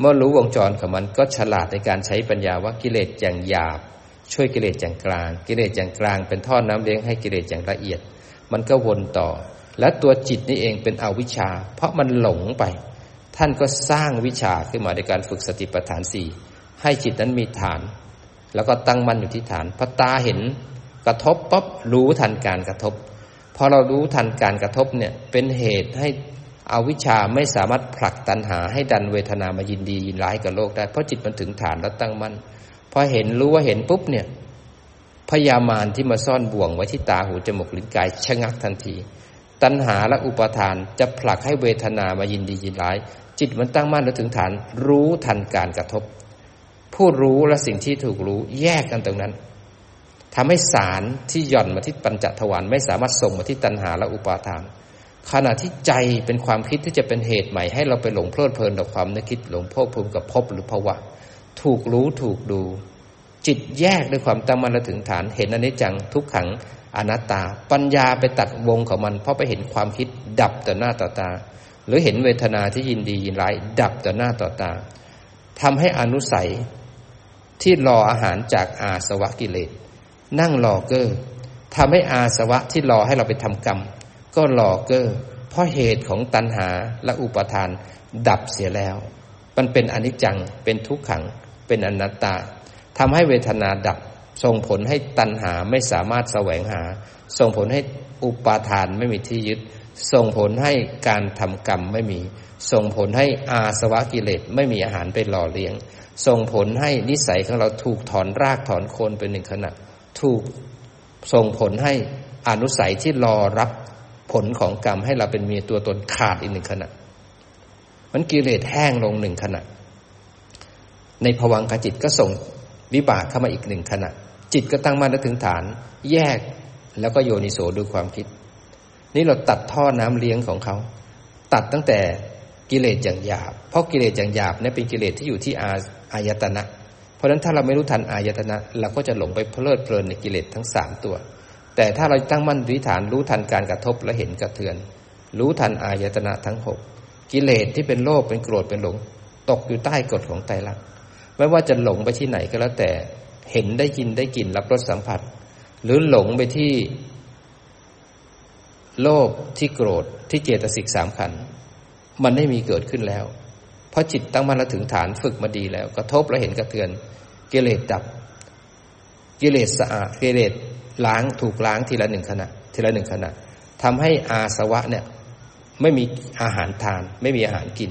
เมื่อรู้วงจรของมันก็ฉลาดในการใช้ปัญญาว่ากิเลสอย่างหยาบ ช่วยกิเลสอย่างกลาง กิเลสอย่างกลาง เป็นท่อน้ำเลี้ยงให้กิเลสอย่างละเอียด มันก็วนต่อ และตัวจิตนี่เองเป็นอวิชชา เพราะมันหลงไป ท่านก็สร้างวิชาขึ้นมาในการฝึกสติปัฏฐานสี่ให้จิตนั้นมีฐาน แล้วก็ตั้งมั่นอยู่ที่ฐานพอตาเห็นกระทบปั๊บรู้ทันการกระทบพอเรารู้ทันการกระทบเนี่ยเป็นเหตุให้อาวิชชาไม่สามารถผลักตันหาให้ดันเวทนามายินดียินร้ายกับโลกได้ เพราะจิตมันถึงฐานแล้วตั้งมั่นพอเห็นรู้ว่าเห็นปุ๊บเนี่ยพยามารที่มาซ่อนบ่วงไว้ที่ตาหูจมูกลิ้นกายชะงักทันที ตัณหาและอุปทานจะผลักให้เวทนามายินดียินร้าย จิตมันตั้งมั่นแล้วถึงฐานรู้ทันการกระทบ ผู้รู้และสิ่งที่ถูกรู้แยกกันตรงนั้นทำให้สารที่หย่อนมาที่ปัญจทวารไม่สามารถส่งมาที่ตัณหาและอุปาทาน ขณะที่ใจเป็นความคิดที่จะเป็นเหตุใหม่ให้เราไปหลงเพลิดเพลินกับความนึกคิดหลงพภภูมิกับภพหรือภาวะถูกรู้ถูกดู จิตแยกด้วยความตั้งมั่นและถึงฐาน เห็นอนิจจังทุกขังอนัตตา ปัญญาไปตัดวงของมัน เพราะไปเห็นความคิดดับต่อหน้าต่อตา หรือเห็นเวทนาที่ยินดียินร้ายดับต่อหน้าต่อตาทำให้อนุสัยที่รออาหารจากอาสวะกิเลสนั่งรอเกอร์ทำให้อาสวะที่รอให้เราไปทำกรรม ก็รอเกอร์เพราะเหตุของตัณหาและอุปทานดับเสียแล้ว มันเป็นอนิจจังเป็นทุกขัง เป็นอนัตตาทำให้เวทนาดับส่งผลให้ตัณหาไม่สามารถแสวงหา ส่งผลให้อุปาทานไม่มีที่ยึด ส่งผลให้การทำกรรมไม่มี ส่งผลให้อาสวะกิเลสไม่มีอาหารไปหล่อเลี้ยง ส่งผลให้นิสัยของเราถูกถอนรากถอนโคนเป็นหนึ่งขณะ ถูกส่งผลให้อนุสัยที่รอรับผลของกรรมให้เราเป็นมีตัวตนขาดอีกหนึ่งขณะ มันกิเลสแห้งลงหนึ่งขณะ ในภวังคจิตก็ส่งวิบากเข้ามาอีกหนึ่งขณะ จิตก็ตั้งมั่นถึงฐาน แยกแล้วก็โยนิโสดูความคิด นี่เราตัดท่อน้ำเลี้ยงของเขา ตัดตั้งแต่กิเลสอย่างหยาบ เพราะกิเลสอย่างหยาบเนี่ยเป็นกิเลสที่อยู่ที่อาอายตนะ เพราะฉะนั้นถ้าเราไม่รู้ทันอายตนะ เราก็จะหลงไปเพลิดเพลินในกิเลสทั้งสามตัว แต่ถ้าเราตั้งมั่นวิฐานรู้ทันการกระทบและเห็นกระเทือน รู้ทันอายตนะทั้งหกกิเลสที่เป็นโลภเป็นโกรธเป็นหลง ตกอยู่ใต้กฎของไตรลักษณ์ไม่ว่าจะหลงไปที่ไหนก็แล้วแต่เห็นได้ยินได้กลิ่นรับรสสัมผัส หรือหลงไปที่ โลภที่โกรธที่เจตสิกสามขันมันไม่มีเกิดขึ้นแล้ว เพราะจิตตั้งมั่นแล้วถึงฐานฝึกมาดีแล้ว กระทบแล้วเห็นกระเทือนกิเลสดับกิเลสสะอาดกิเลสล้างถูกล้างทีละหนึ่งขณะ ทีละหนึ่งขณะทำให้อาสวะเนี่ยไม่มีอาหารทาน ไม่มีอาหารกิน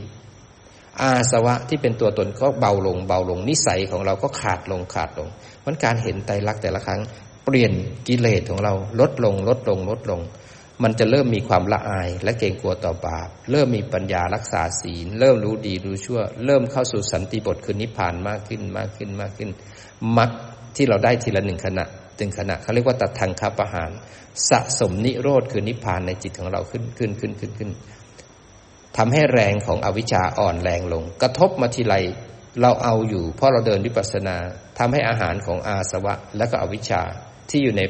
อาสวะที่เป็นตัวตนก็เบาลงเบาลงนิสัยของเราก็ขาดลงขาดลงมันการเห็นไตรลักษณ์แต่ละครั้ง เปลี่ยนกิเลสของเราลดลงลดลงลดลง มันจะเริ่มมีความละอายและเกรงกลัวต่อบาป เริ่มมีปัญญารักษาศีล เริ่มรู้ดีรู้ชั่ว เริ่มเข้าสู่สันติบทคือนิพพานมากขึ้นมากขึ้นมากขึ้นมัดที่เราได้ทีละหนึ่งขณะถึงขณะเขาเรียกว่าตัดทางคาประหาร สะสมนิโรธคือนิพพานในจิตของเราขึ้นขึ้นขึ้นขึ้นขึ้นทำให้แรงของอวิชชาอ่อนแรงลง กระทบมาทีไรเราเอาอยู่ เพราะเราเดินวิปัสสนาทำให้อาหารของอาสวะและก็อวิชชาที่อยู่ใน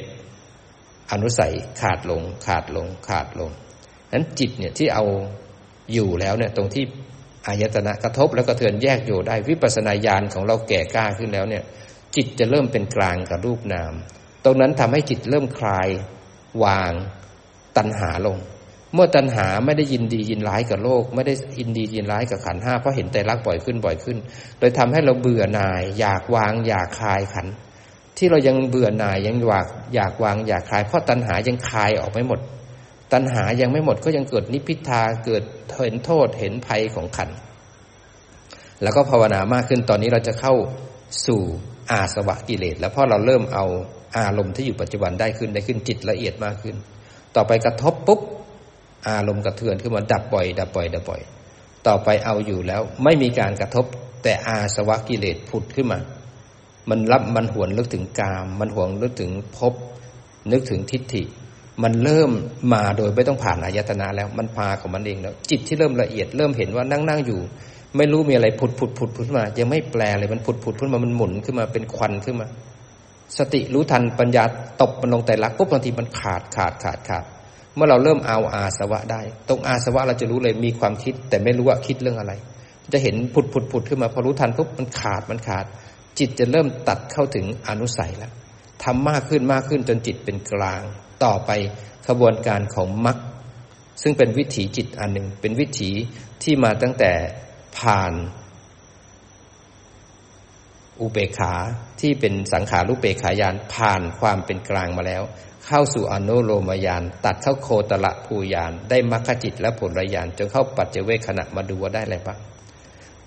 อนุสัยขาดลง ขาดลง ขาดลงนั้นจิตเนี่ยที่เอาอยู่แล้วเนี่ยตรงที่อายตนะกระทบแล้วก็เทือนแยกอยู่ได้วิปัสนาญาณของเราแก่กล้าขึ้นแล้วเนี่ย จิตจะเริ่มเป็นกลางกับรูปนาม ตรงนั้นทำให้จิตเริ่มคลายวางตัณหาลง เมื่อตัณหาไม่ได้ยินดียินร้ายกับโลก ไม่ได้ยินดียินร้ายกับขันห้าเพราะเห็นแต่รักบ่อยขึ้นบ่อยขึ้น โดยทำให้เราเบื่อหน่าย อยากวางอยากคลายขัน ที่เรายังเบื่อหน่ายยังอยากอยากวางอยากคลายเพราะตัณหายังคลายออกไม่หมด ตัณหายังไม่หมดก็ยังเกิดนิพิทาเกิดเห็นโทษเห็นภัยของขัน แล้วก็ภาวนามากขึ้นตอนนี้เราจะเข้าสู่อาสวะกิเลส แล้วพราะเราเริ่มเอาอารมณ์ที่อยู่ปัจจุบันได้ขึ้นได้ขึ้นจิตละเอียดมากขึ้น ต่อไปกระทบปุ๊บอารมณ์กระเทือนขึ้นมาดับบ่อย ดับบ่อย ดับบ่อย ต่อไปเอาอยู่แล้วไม่มีการกระทบแต่อาสวะกิเลสผุดขึ้นมา มันรับมันหวนนึกถึงกาม มันหวงนึกถึงภพนึกถึงทิฏฐิ มันเริ่มมาโดยไม่ต้องผ่านอายตนะแล้วมันพาของมันเองแล้ว จิตที่เริ่มละเอียดเริ่มเห็นว่านั่งนั่งอยู่ ไม่รู้มีอะไรผุดผุดผุดผุดมา ยังไม่แปลเลยมันผุดผุดขึ้นมามันหมุนขึ้นมาเป็นควันขึ้นมา สติรู้ทันปัญญาตบมันลงแต่ลักปุ๊บบางทีมันขาดขาดขาดขาดเมื่อเราเริ่มเอาอาสวะได้ ตรงอาสวะเราจะรู้เลยมีความคิด แต่ไม่รู้ว่าคิดเรื่องอะไร จะเห็นผุดผุดผุดขึ้นมาพอรู้ทันปุ๊บมันขาดมันขาด จิตจะเริ่มตัดเข้าถึงอนุสัยแล้วทำมากขึ้นมากขึ้นจนจิตเป็นกลาง ต่อไปขบวนการของมรรคซึ่งเป็นวิถีจิตอันหนึ่งเป็นวิถีที่มาตั้งแต่ผ่าน อุเบกขาที่เป็นสังขารุเปขายานผ่านความเป็นกลางมาแล้ว เข้าสู่อนุโลมยาน ตัดเข้าโคตละภูยาน ได้มรรคจิตและผลยานจนเข้าปัจเจเวขณะมาดูว่าได้อะไรบ้าง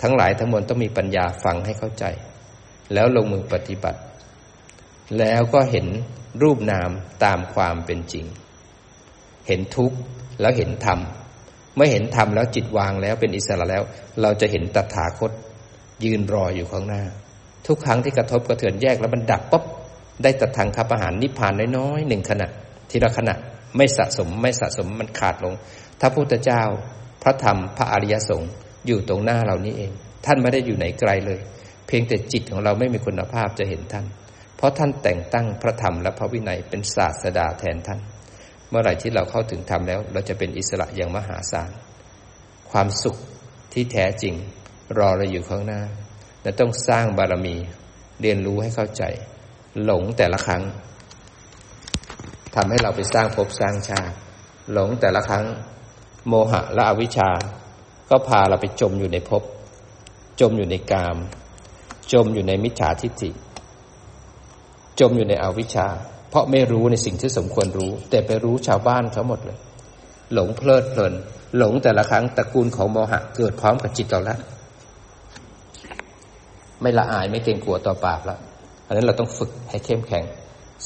ทั้งหลายทั้งมวลต้องมีปัญญาฟังให้เข้าใจ แล้วลงมือปฏิบัติ แล้วก็เห็นรูปนามตามความเป็นจริง เห็นทุกข์แล้วเห็นธรรมเมื่อเห็นธรรมแล้วจิตวางแล้วเป็นอิสระแล้ว เราจะเห็นตถาคต ยืนรออยู่ข้างหน้า ทุกครั้งที่กระทบกระเทือนแยกแล้วมันดับปุ๊บได้ตัดทางคับอาหารนิพพานน้อยๆหนึ่งขณะ ทีละขณะไม่สะสมไม่สะสมมันขาดลง ถ้าพุทธเจ้า พระธรรมพระอริยสงฆ์อยู่ตรงหน้าเรานี้เอง ท่านไม่ได้อยู่ไหนไกลเลย เพียงแต่จิตของเราไม่มีคุณภาพจะเห็นท่าน เพราะท่านแต่งตั้งพระธรรมและพระวินัยเป็นศาสดาแทนท่าน เมื่อไหร่ที่เราเข้าถึงธรรมแล้ว เราจะเป็นอิสระอย่างมหาศาล ความสุขที่แท้จริง รอเราอยู่ข้างหน้าและต้องสร้างบารมีเรียนรู้ให้เข้าใจ หลงแต่ละครั้งทำให้เราไปสร้างภพสร้างชาติหลงแต่ละครั้ง โมหะและอวิชชา ก็พาเราไปจมอยู่ในภพจมอยู่ในกาม จมอยู่ในมิจฉาทิฏฐิ จมอยู่ในอวิชชา เพราะไม่รู้ในสิ่งที่สมควรรู้ แต่ไปรู้ชาวบ้านเขาหมดเลย หลงเพลิดเพลิน หลงแต่ละครั้งตระกูลของโมหะเกิดพร้อมกับจิตเราแล้วไม่ละอายไม่เกรงกลัวต่อบาปล้วอันนั้นเราต้องฝึกให้เข้มแข็ง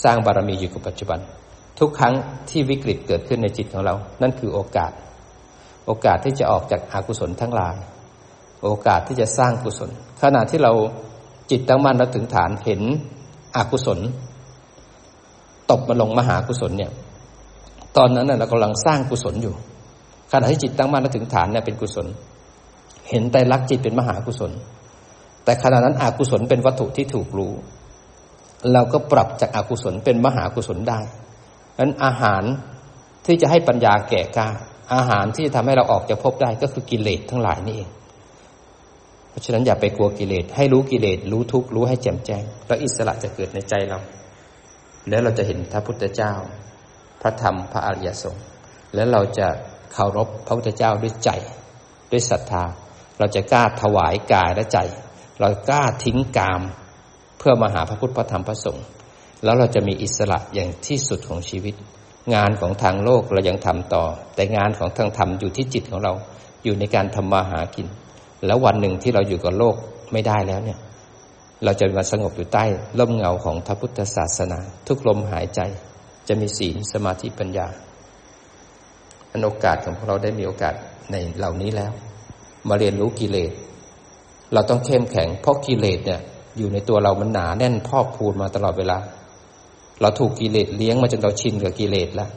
สร้างบารมีอยู่กับปัจจุบัน ทุกครั้งที่วิกฤตเกิดขึ้นในจิตของเรา นั่นคือโอกาส โอกาสที่จะออกจากอากุศลทั้งหลาย โอกาสที่จะสร้างกุศล ขณะที่เรา จิตตั้งมั่นแล้วถึงฐานเห็นอกุศล ตบมาลงมหากุศลเนี่ย ตอนนั้นเรากำลังสร้างกุศลอยู่ขณะที่จิตตั้งมั่นแล้วถึงฐานเนี่ยเป็นกุศล เห็นใจรักจิตเป็นมหากุศล แต่ขณะนั้นอากุศลเป็นวัตถุที่ถูกรู้ เราก็ปรับจากอากุศลเป็นมหากุศลได้นั้นอาหารที่จะให้ปัญญาแก่กล้าอาหารที่จะทำให้เราออกจากภพได้ก็คือกิเลสทั้งหลายนี่เอง เพราะฉะนั้นอย่าไปกลัวกิเลส ให้รู้กิเลส รู้ทุกข์ รู้ให้แจ่มแจ้ง แล้วอิสระจะเกิดในใจเรา แล้วเราจะเห็นพระพุทธเจ้า พระธรรม พระอริยสงฆ์ แล้วเราจะเคารพพระพุทธเจ้าด้วยใจ ด้วยศรัทธา เราจะกล้าถวายกายและใจ เรากล้าทิ้งกาม เพื่อมาหาพระพุทธ พระธรรม พระสงฆ์ แล้วเราจะมีอิสระอย่างที่สุดของชีวิต งานของทางโลกเรายังทำต่อ แต่งานของทางธรรมอยู่ที่จิตของเรา อยู่ในการทำมาหากิน แล้ววันหนึ่งที่เราอยู่กับโลกไม่ได้แล้วเนี่ย เราจะมาสงบอยู่ใต้ร่มเงาของพระพุทธศาสนา ทุกลมหายใจจะมีศีลสมาธิปัญญาอันโอกาสของพวกเราได้มีโอกาสในเหล่านี้แล้ว มาเรียนรู้กิเลส เราต้องเข้มแข็ง เพราะกิเลสเนี่ย อยู่ในตัวเรามันหนาแน่นพอกพูนมาตลอดเวลา เราถูกกิเลสเลี้ยงมาจนเราชินกับกิเลสแล้ว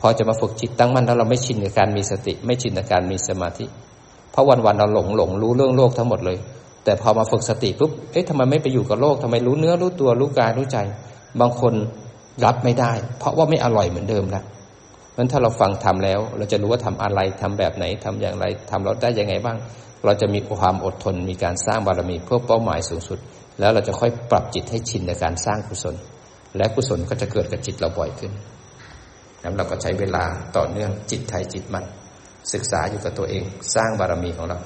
พอจะมาฝึกจิตตั้งมั่นแล้วเราไม่ชินกับการมีสติ ไม่ชินกับการมีสมาธิ เพราะวันๆเราหลงหลงรู้เรื่องโลกทั้งหมดเลย แต่พอมาฝึกสติปุ๊บเอ๊ะทำไมไม่ไปอยู่กับโลกทำไมรู้เนื้อรู้ตัวรู้กายรู้ใจ บางคนรับไม่ได้ เพราะว่าไม่อร่อยเหมือนเดิมแล้วนั้นถ้าเราฟังทำแล้ว เราจะรู้ว่าทำอะไรทำแบบไหนทำอย่างไรทำเราได้ยังไงบ้าง เราจะมีความอดทนมีการสร้างบารมีเพื่อเป้าหมายสูงสุด แล้วเราจะค่อยปรับจิตให้ชินในการสร้างกุศล และกุศลก็จะเกิดกับจิตเราบ่อยขึ้นแล้วเราก็ใช้เวลาต่อเนื่องจิตไทยจิตมัน ศึกษาอยู่กับตัวเอง สร้างบารมีของเรา